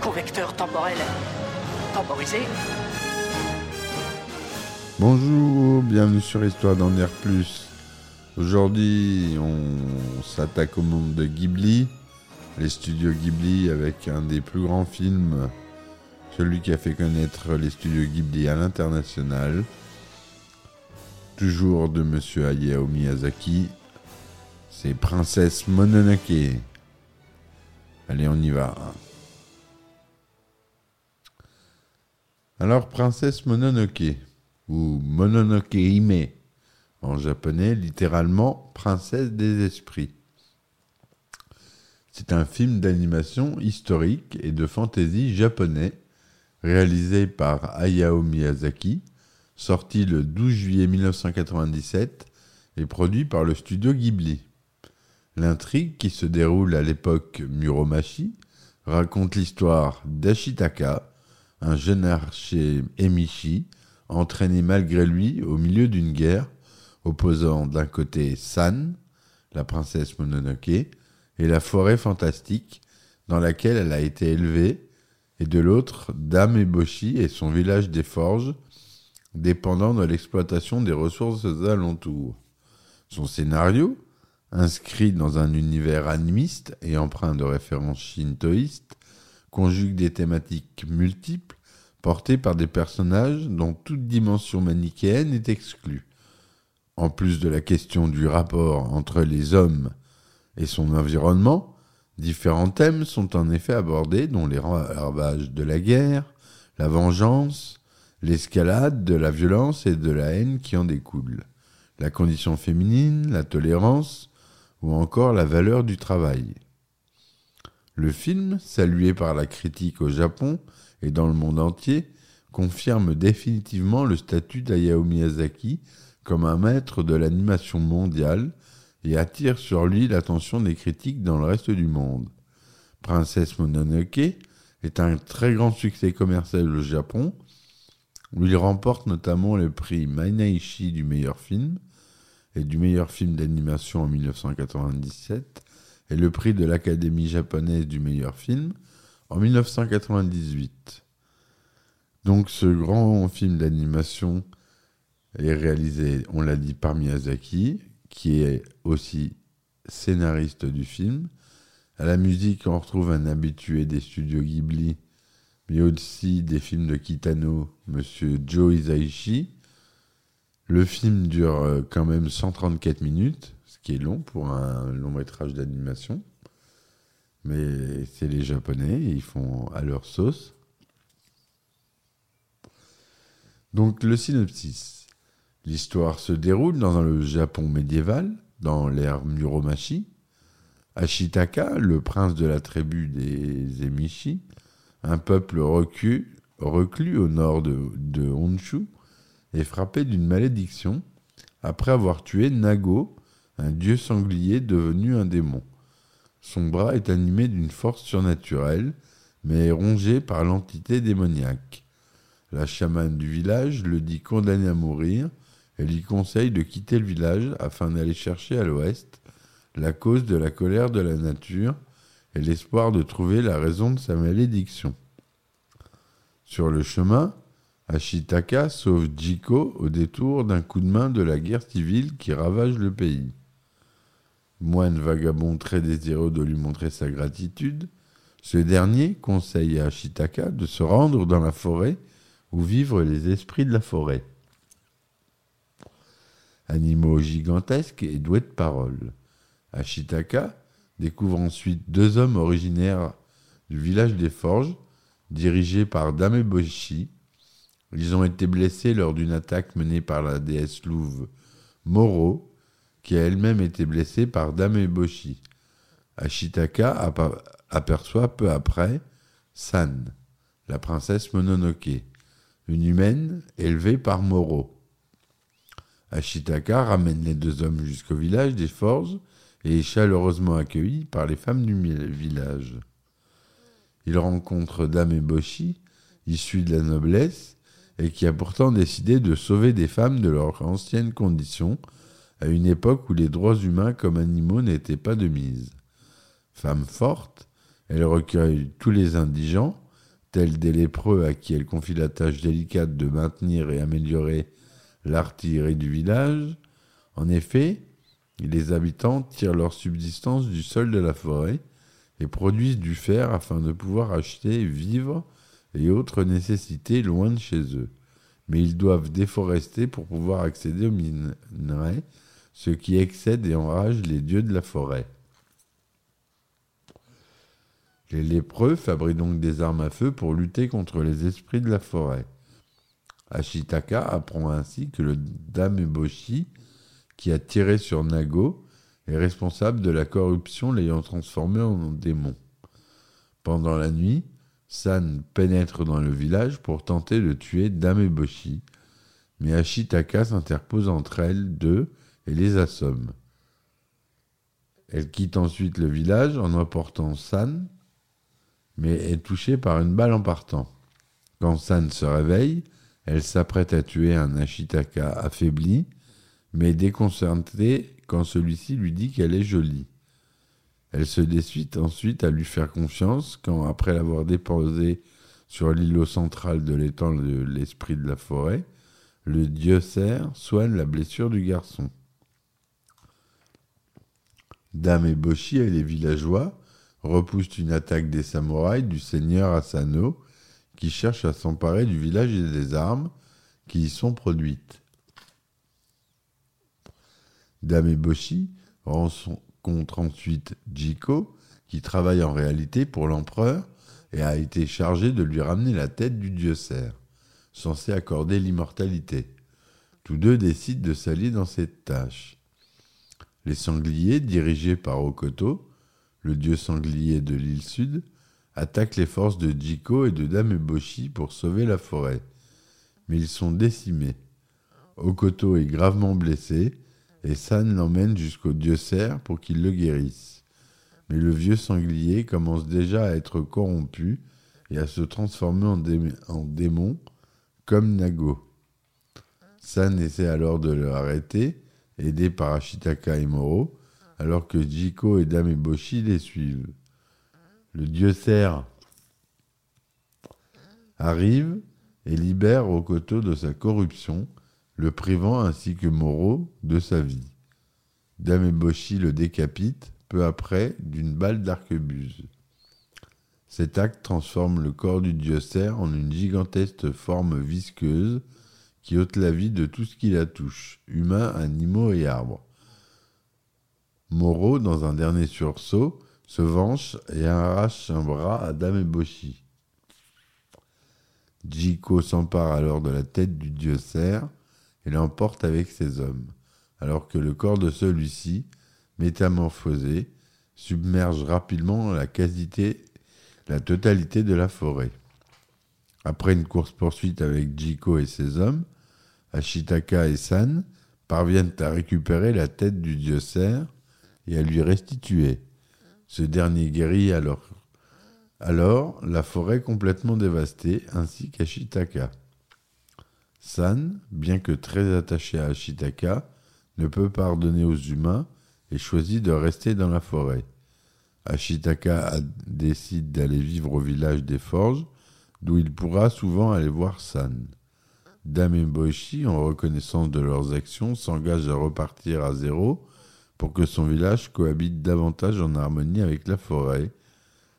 Convecteur temporel temporisé. Bonjour, bienvenue sur Histoire d'en plus. Aujourd'hui, on s'attaque au monde de Ghibli, les studios Ghibli avec un des plus grands films, celui qui a fait connaître les studios Ghibli à l'international, toujours de monsieur Hayao Miyazaki, c'est Princesse Mononoke. Allez, on y va. Alors, Princesse Mononoke, ou Mononoke Hime, en japonais, littéralement Princesse des Esprits. C'est un film d'animation historique et de fantasy japonais, réalisé par Hayao Miyazaki, sorti le 12 juillet 1997 et produit par le studio Ghibli. L'intrigue, qui se déroule à l'époque Muromachi, raconte l'histoire d'Ashitaka, un jeune archer Emishi, entraîné malgré lui au milieu d'une guerre opposant d'un côté San, la princesse Mononoke, et la forêt fantastique dans laquelle elle a été élevée, et de l'autre Dame Eboshi et son village des forges, dépendant de l'exploitation des ressources alentours. Son scénario, inscrit dans un univers animiste et empreint de références shintoïstes, conjugue des thématiques multiples portées par des personnages dont toute dimension manichéenne est exclue. En plus de la question du rapport entre les hommes et son environnement, différents thèmes sont en effet abordés, dont les ravages de la guerre, la vengeance, l'escalade de la violence et de la haine qui en découlent, la condition féminine, la tolérance, ou encore la valeur du travail. Le film, salué par la critique au Japon et dans le monde entier, confirme définitivement le statut d'Hayao Miyazaki comme un maître de l'animation mondiale et attire sur lui l'attention des critiques dans le reste du monde. Princesse Mononoke est un très grand succès commercial au Japon, où il remporte notamment le prix Mainaishi du meilleur film et du meilleur film d'animation en 1997 et le prix de l'Académie japonaise du meilleur film en 1998. Donc ce grand film d'animation est réalisé, on l'a dit, par Miyazaki, qui est aussi scénariste du film. À la musique, on retrouve un habitué des studios Ghibli, mais aussi des films de Kitano, Monsieur Joe Hisaishi. Le film dure euh, quand même 134 minutes, ce qui est long pour un long métrage d'animation. Mais c'est les Japonais, ils font à leur sauce. Donc le synopsis. L'histoire se déroule dans le Japon médiéval, dans l'ère Muromachi. Ashitaka, le prince de la tribu des Emishi, un peuple reclus, au nord de Honshu, est frappé d'une malédiction après avoir tué Nago, un dieu sanglier devenu un démon. Son bras est animé d'une force surnaturelle, mais est rongé par l'entité démoniaque. La chamane du village le dit condamné à mourir et lui conseille de quitter le village afin d'aller chercher à l'ouest la cause de la colère de la nature et l'espoir de trouver la raison de sa malédiction. Sur le chemin, Ashitaka sauve Jiko au détour d'un coup de main de la guerre civile qui ravage le pays. Moine vagabond très désireux de lui montrer sa gratitude, ce dernier conseille à Ashitaka de se rendre dans la forêt où vivent les esprits de la forêt. Animaux gigantesques et doués de parole. Ashitaka découvre ensuite deux hommes originaires du village des Forges, dirigés par Dame Boshi, Ils ont été blessés lors d'une attaque menée par la déesse louve Moro, qui a elle-même été blessée par Dame Boshi. Ashitaka aperçoit peu après San, la princesse Mononoke, une humaine élevée par Moro. Ashitaka ramène les deux hommes jusqu'au village des Forges et est chaleureusement accueilli par les femmes du village. Il rencontre Dame Boshi, issue de la noblesse, et qui a pourtant décidé de sauver des femmes de leur ancienne condition, à une époque où les droits humains comme animaux n'étaient pas de mise. Femme forte, elle recueille tous les indigents, tels des lépreux à qui elle confie la tâche délicate de maintenir et améliorer l'artillerie du village. En effet, les habitants tirent leur subsistance du sol de la forêt et produisent du fer afin de pouvoir acheter vivres et autres nécessités loin de chez eux. Mais ils doivent déforester pour pouvoir accéder aux minerais, ce qui excède et enrage les dieux de la forêt. Les lépreux fabriquent donc des armes à feu pour lutter contre les esprits de la forêt. Ashitaka apprend ainsi que le Dameboshi, qui a tiré sur Nago, est responsable de la corruption l'ayant transformé en démon. Pendant la nuit, San pénètre dans le village pour tenter de tuer Dameboshi, mais Ashitaka s'interpose entre elles deux et les assomme. Elle quitte ensuite le village en emportant San, mais est touchée par une balle en partant. Quand San se réveille, elle s'apprête à tuer un Ashitaka affaibli, mais déconcertée quand celui-ci lui dit qu'elle est jolie. Elle se décide ensuite à lui faire confiance quand, après l'avoir déposé sur l'îlot central de l'étang de l'esprit de la forêt, le dieu cerf soigne la blessure du garçon. Dame et Boshi et les villageois repoussent une attaque des samouraïs du seigneur Asano qui cherche à s'emparer du village et des armes qui y sont produites. Dame Boshi rencontre ensuite Jiko, qui travaille en réalité pour l'empereur et a été chargé de lui ramener la tête du dieu cerf, censé accorder l'immortalité. Tous deux décident de s'allier dans cette tâche. Les sangliers, dirigés par Okoto, le dieu sanglier de l'île sud, attaquent les forces de Jiko et de Dame Boshi pour sauver la forêt. Mais ils sont décimés. Okoto est gravement blessé et San l'emmène jusqu'au dieu cerf pour qu'il le guérisse. Mais le vieux sanglier commence déjà à être corrompu et à se transformer en, démon comme Nago. San essaie alors de le arrêter, aidé par Ashitaka et Moro, alors que Jiko et Dame Boshi les suivent. Le dieu cerf arrive et libère Okoto de sa corruption, le privant ainsi que Moro de sa vie. Dame Boshi le décapite peu après d'une balle d'arquebuse. Cet acte transforme le corps du dieu cerf en une gigantesque forme visqueuse qui ôte la vie de tout ce qui la touche, humains, animaux et arbres. Moreau, dans un dernier sursaut, se venge et arrache un bras à Dame Boshi. Jiko s'empare alors de la tête du dieu cerf et l'emporte avec ses hommes, alors que le corps de celui-ci, métamorphosé, submerge rapidement la quasité, la totalité de la forêt. Après une course-poursuite avec Jiko et ses hommes, Ashitaka et San parviennent à récupérer la tête du dieu cerf et à lui restituer. Ce dernier guérit alors, alors la forêt complètement dévastée, ainsi qu'Ashitaka. San, bien que très attaché à Ashitaka, ne peut pardonner aux humains et choisit de rester dans la forêt. Ashitaka décide d'aller vivre au village des forges, d'où il pourra souvent aller voir San. Dame en reconnaissance de leurs actions, s'engagent à repartir à zéro pour que son village cohabite davantage en harmonie avec la forêt,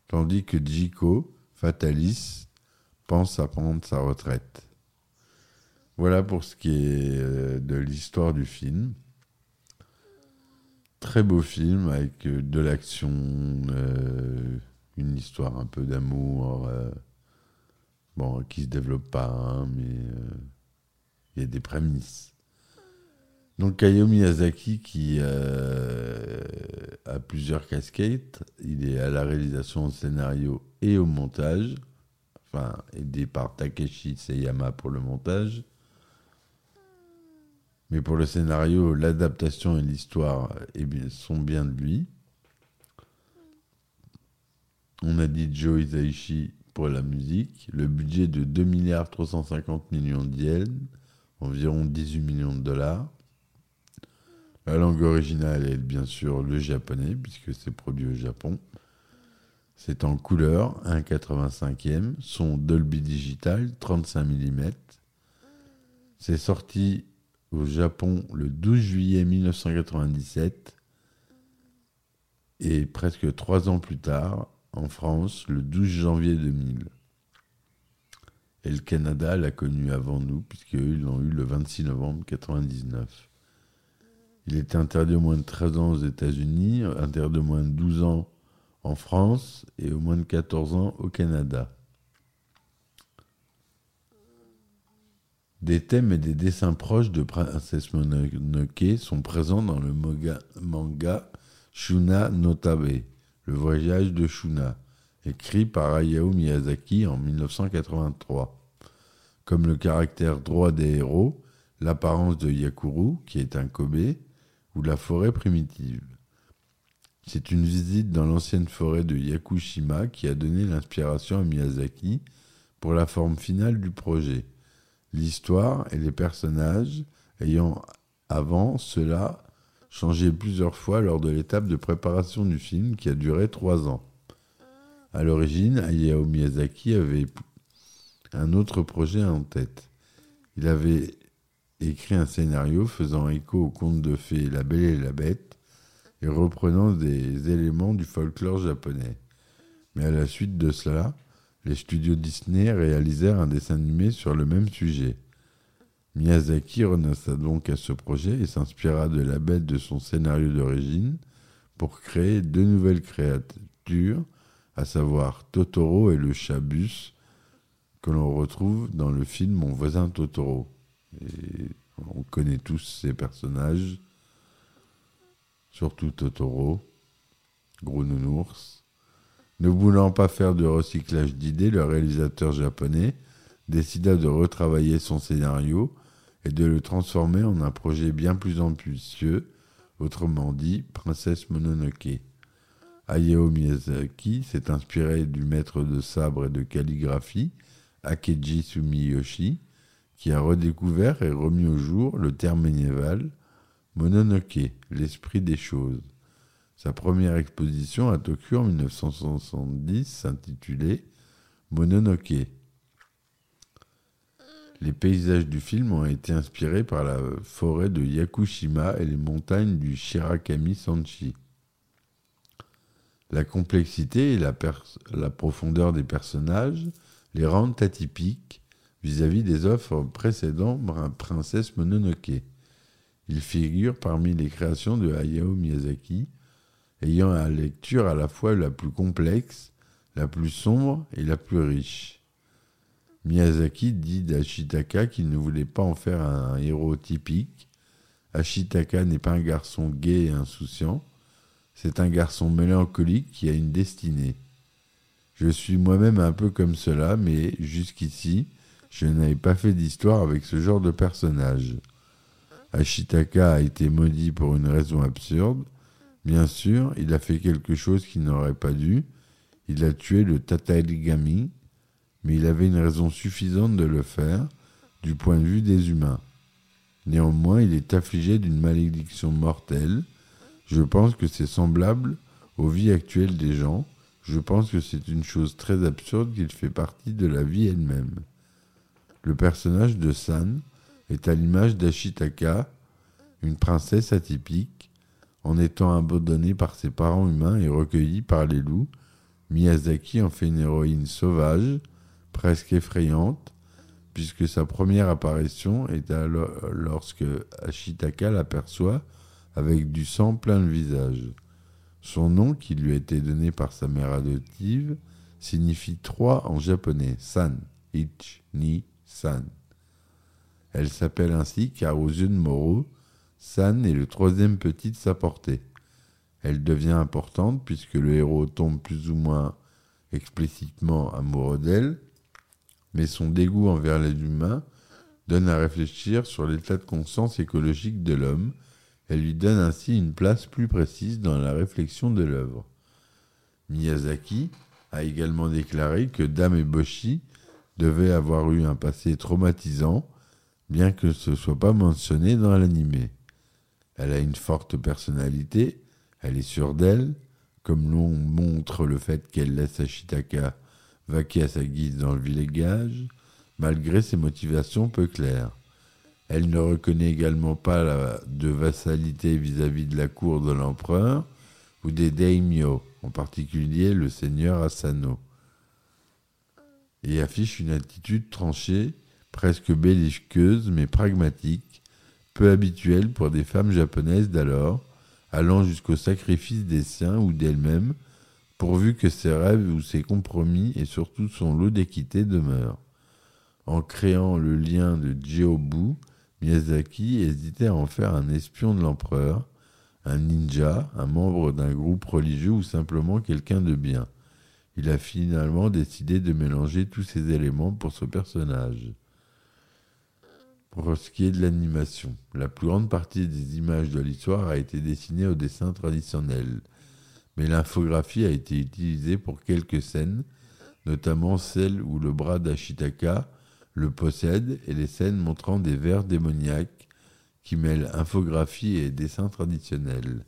tandis que Jiko, fataliste, pense à prendre sa retraite. Voilà pour ce qui est euh, de l'histoire du film. Très beau film avec euh, de l'action, euh, une histoire un peu d'amour, Bon, qui se développe pas, hein, mais euh, il y a des prémices. Donc Hayao Miyazaki qui euh, a plusieurs casquettes, il est à la réalisation au scénario et au montage, enfin aidé par Takeshi Seyama pour le montage. Mais pour le scénario, l'adaptation et l'histoire eh sont bien de lui. On a dit Joe Hisaishi pour la musique. Le budget de 2 milliards 350 millions d'yens, environ 18 millions de dollars. La langue originale est bien sûr le japonais, puisque c'est produit au Japon. C'est en couleur, 1,85e, son Dolby Digital, 35 mm. C'est sorti au Japon le 12 juillet 1997 et presque trois ans plus tard, en France, le 12 janvier 2000. Et le Canada l'a connu avant nous, puisqu'ils l'ont eu le 26 novembre 1999. Il était interdit au moins de 13 ans aux États-Unis, interdit au moins de 12 ans en France et au moins de 14 ans au Canada. Des thèmes et des dessins proches de Princesse Mononoke sont présents dans le manga Shuna Notabe, le voyage de Shuna, écrit par Hayao Miyazaki en 1983. Comme le caractère droit des héros, l'apparence de Yakuru, qui est un Kobe, ou la forêt primitive. C'est une visite dans l'ancienne forêt de Yakushima qui a donné l'inspiration à Miyazaki pour la forme finale du projet. L'histoire et les personnages ayant avant cela changé plusieurs fois lors de l'étape de préparation du film qui a duré trois ans. À l'origine, Hayao Miyazaki avait un autre projet en tête. Il avait écrit un scénario faisant écho au conte de fées La Belle et la Bête et reprenant des éléments du folklore japonais. Mais à la suite de cela, les studios Disney réalisèrent un dessin animé sur le même sujet. Miyazaki renonça donc à ce projet et s'inspira de la bête de son scénario d'origine pour créer deux nouvelles créatures, à savoir Totoro et le chat bus, que l'on retrouve dans le film Mon voisin Totoro. On connaît tous ces personnages, surtout Totoro, Gros Nounours. Ne voulant pas faire de recyclage d'idées, le réalisateur japonais décida de retravailler son scénario et de le transformer en un projet bien plus ambitieux, autrement dit Princesse Mononoke. Hayao Miyazaki s'est inspiré du maître de sabre et de calligraphie, Akeji Sumiyoshi, qui a redécouvert et remis au jour le terme médiéval Mononoke, l'esprit des choses. Sa première exposition à Tokyo en 1970 s'intitulait Mononoke. Les paysages du film ont été inspirés par la forêt de Yakushima et les montagnes du Shirakami Sanchi. La complexité et la, profondeur des personnages les rendent atypiques vis-à-vis des offres précédentes Princesse Mononoke. Il figure parmi les créations de Hayao Miyazaki, ayant la lecture à la fois la plus complexe, la plus sombre et la plus riche. Miyazaki dit d'Ashitaka qu'il ne voulait pas en faire un héros typique. Ashitaka n'est pas un garçon gai et insouciant, c'est un garçon mélancolique qui a une destinée. Je suis moi-même un peu comme cela, mais jusqu'ici, je n'avais pas fait d'histoire avec ce genre de personnage. Ashitaka a été maudit pour une raison absurde. Bien sûr, il a fait quelque chose qu'il n'aurait pas dû. Il a tué le Tataligami, mais il avait une raison suffisante de le faire du point de vue des humains. Néanmoins, il est affligé d'une malédiction mortelle. Je pense que c'est semblable aux vies actuelles des gens. Je pense que c'est une chose très absurde qu'il fait partie de la vie elle-même. Le personnage de San est à l'image d'Ashitaka, une princesse atypique, en étant abandonnée par ses parents humains et recueillie par les loups. Miyazaki en fait une héroïne sauvage, presque effrayante, puisque sa première apparition est lorsque Ashitaka l'aperçoit avec du sang plein le visage. Son nom, qui lui a été donné par sa mère adoptive, signifie trois en japonais, San. Ich-Ni-San. Elle s'appelle ainsi car aux Moreau, San est le troisième petit de sa portée. Elle devient importante puisque le héros tombe plus ou moins explicitement amoureux d'elle, mais son dégoût envers les humains donne à réfléchir sur l'état de conscience écologique de l'homme. Elle lui donne ainsi une place plus précise dans la réflexion de l'œuvre. Miyazaki a également déclaré que Dame Eboshi devait avoir eu un passé traumatisant, bien que ce ne soit pas mentionné dans l'animé. Elle a une forte personnalité, elle est sûre d'elle, comme l'on montre le fait qu'elle laisse Ashitaka vaquer à sa guise dans le village, malgré ses motivations peu claires. Elle ne reconnaît également pas de vassalité vis-à-vis de la cour de l'empereur ou des daimyo, en particulier le seigneur Asano, et affiche une attitude tranchée, presque belliqueuse mais pragmatique, peu habituelle pour des femmes japonaises d'alors, allant jusqu'au sacrifice des siens ou d'elles-mêmes, pourvu que ses rêves ou ses compromis et surtout son lot d'équité demeurent. En créant le lien de Jiobu, Miyazaki hésitait à en faire un espion de l'empereur, un ninja, un membre d'un groupe religieux ou simplement quelqu'un de bien. Il a finalement décidé de mélanger tous ces éléments pour ce personnage. Pour ce qui est de l'animation, la plus grande partie des images de l'histoire a été dessinée au dessin traditionnel, mais l'infographie a été utilisée pour quelques scènes, notamment celle où le bras d'Ashitaka le possède et les scènes montrant des vers démoniaques qui mêlent infographie et dessin traditionnel.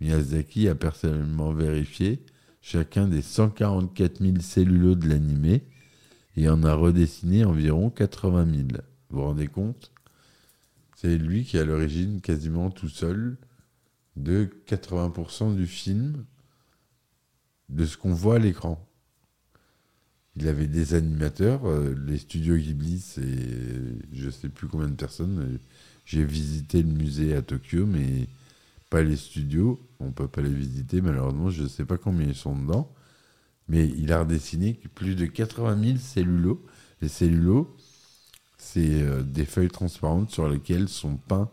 Miyazaki a personnellement vérifié chacun des 144 000 cellulos de l'animé et en a redessiné environ 80 000. Vous vous rendez compte? C'est lui qui est à l'origine quasiment tout seul de 80% du film, de ce qu'on voit à l'écran. Il avait des animateurs, euh, les studios Ghibli, c'est je ne sais plus combien de personnes. J'ai visité le musée à Tokyo, mais pas les studios. On ne peut pas les visiter, malheureusement, je ne sais pas combien ils sont dedans. Mais il a redessiné plus de 80 000 cellulos. Les cellulos, c'est euh, des feuilles transparentes sur lesquelles sont peints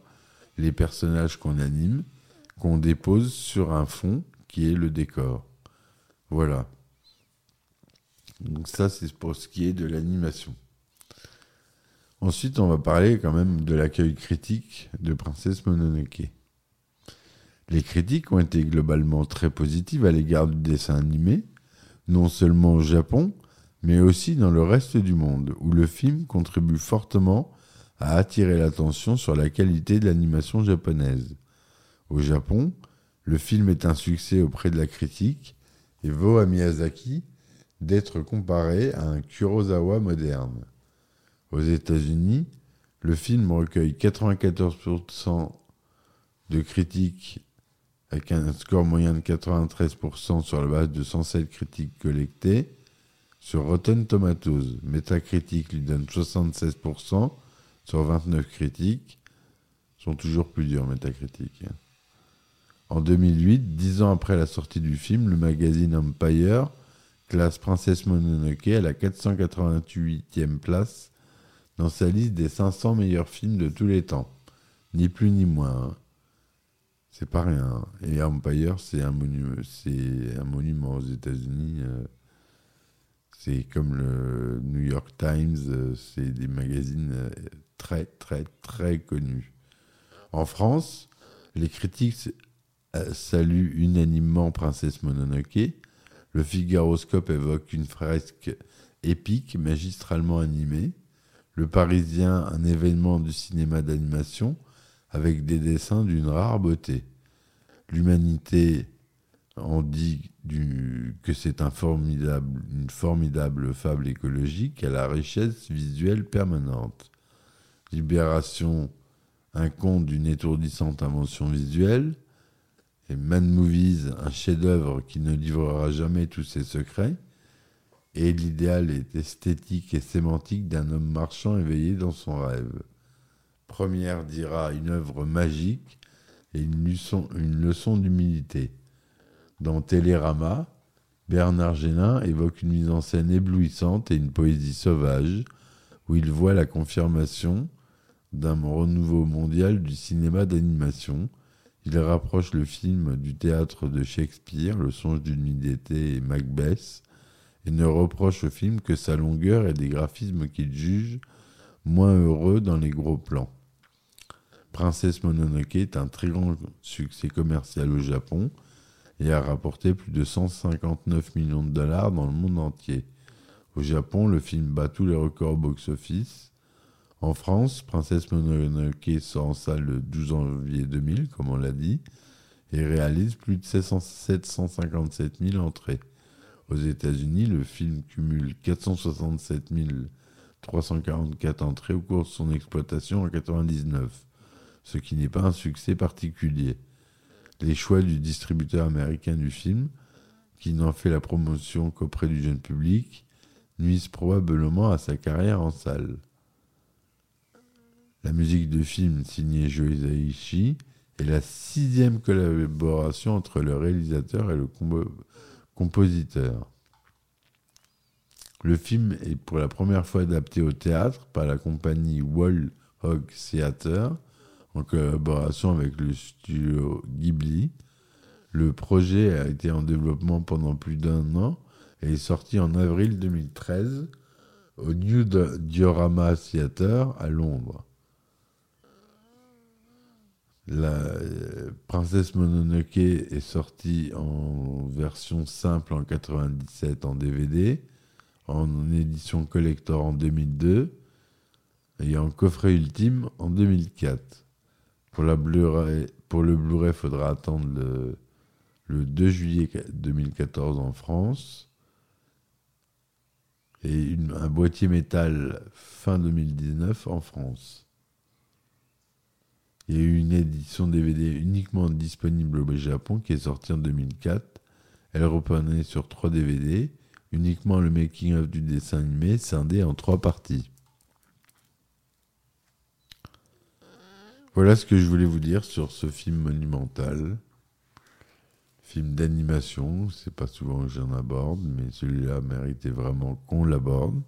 les personnages qu'on anime, qu'on dépose sur un fond qui est le décor. Voilà. Donc ça, c'est pour ce qui est de l'animation. Ensuite, on va parler quand même de l'accueil critique de Princesse Mononoke. Les critiques ont été globalement très positives à l'égard du dessin animé, non seulement au Japon, mais aussi dans le reste du monde, où le film contribue fortement à attirer l'attention sur la qualité de l'animation japonaise. Au Japon, le film est un succès auprès de la critique et vaut à Miyazaki d'être comparé à un Kurosawa moderne. Aux États-Unis, le film recueille 94% de critiques avec un score moyen de 93% sur la base de 107 critiques collectées sur Rotten Tomatoes, Metacritic lui donne 76% sur 29 critiques. sont toujours plus durs, Metacritic. Hein. En 2008, dix ans après la sortie du film, le magazine Empire classe Princesse Mononoke à la 488e place dans sa liste des 500 meilleurs films de tous les temps. Ni plus ni moins. Hein. C'est pas rien. Hein. Et Empire, c'est un, monument, aux États-Unis. Euh, c'est comme le New York Times, euh, c'est des magazines euh, très, très, très connus. En France, les critiques euh, saluent unanimement Princesse Mononoke. Le Figaroscope évoque une fresque épique, magistralement animée. Le Parisien, un événement du cinéma d'animation avec des dessins d'une rare beauté. L'humanité on dit que c'est une formidable fable écologique à la richesse visuelle permanente. Libération, un conte d'une étourdissante invention visuelle. Et Man un chef-d'œuvre qui ne livrera jamais tous ses secrets. Et l'idéal est esthétique et sémantique d'un homme marchand éveillé dans son rêve. Première dira une œuvre magique et une une leçon d'humilité dans Télérama, Bernard Génin évoque une mise en scène éblouissante et une poésie sauvage, où il voit la confirmation d'un renouveau mondial du cinéma d'animation. Il rapproche le film du théâtre de Shakespeare, Le songe d'une nuit d'été et Macbeth, et ne reproche au film que sa longueur et des graphismes qu'il juge moins heureux dans les gros plans. Princesse Mononoke est un très grand succès commercial au Japon et a rapporté plus de 159 millions de dollars dans le monde entier. Au Japon, le film bat tous les records box-office. En France, Princesse Mononoke sort en salle le 12 janvier 2000, comme on l'a dit, et réalise plus de 757 000 entrées. Aux États-Unis, le film cumule 467 344 entrées au cours de son exploitation en 1999, ce qui n'est pas un succès particulier. Les choix du distributeur américain du film, qui n'en fait la promotion qu'auprès du jeune public, nuisent probablement à sa carrière en salle. La musique de film signée Joe Hisaishi est la sixième collaboration entre le réalisateur et le compositeur. Le film est pour la première fois adapté au théâtre par la compagnie Wall Hog Theater en collaboration avec le studio Ghibli. Le projet a été en développement pendant plus d'un an et est sorti en avril 2013 au New Diorama Theater à Londres. La euh, Princesse Mononoke est sortie en version simple en 97 en DVD, en édition collector en 2002 et en coffret ultime en 2004. Pour, le Blu-ray, il faudra attendre le, le 2 juillet 2014 en France et un boîtier métal fin 2019 en France. Il y a eu une édition DVD uniquement disponible au Japon qui est sortie en 2004. Elle reprenait sur trois DVD, uniquement le making-of du dessin animé, scindé en trois parties. Voilà ce que je voulais vous dire sur ce film monumental. Film d'animation, c'est pas souvent que j'en aborde, mais celui-là méritait vraiment qu'on l'aborde.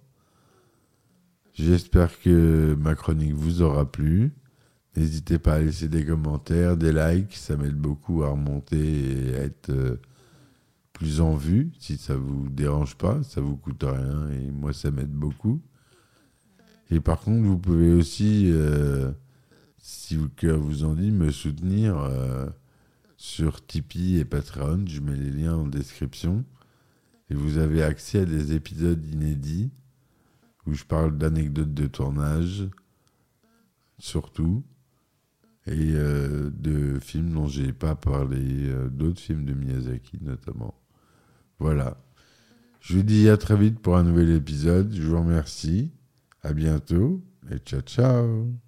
J'espère que ma chronique vous aura plu. N'hésitez pas à laisser des commentaires, des likes, ça m'aide beaucoup à remonter et à être euh, plus en vue, si ça vous dérange pas, ça vous coûte rien et moi ça m'aide beaucoup. Et par contre, vous pouvez aussi, euh, si le cœur vous en dit, me soutenir euh, sur Tipeee et Patreon. Je mets les liens en description. Et vous avez accès à des épisodes inédits où je parle d'anecdotes de tournage, surtout et euh, de films dont j'ai pas parlé, euh, d'autres films de Miyazaki notamment. Voilà. Je vous dis à très vite pour un nouvel épisode. Je vous remercie. À bientôt et ciao ciao.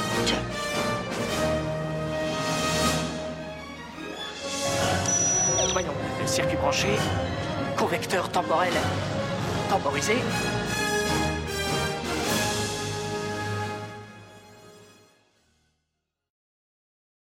Pète. Voyons, circuit branché, convecteur temporel temporisé,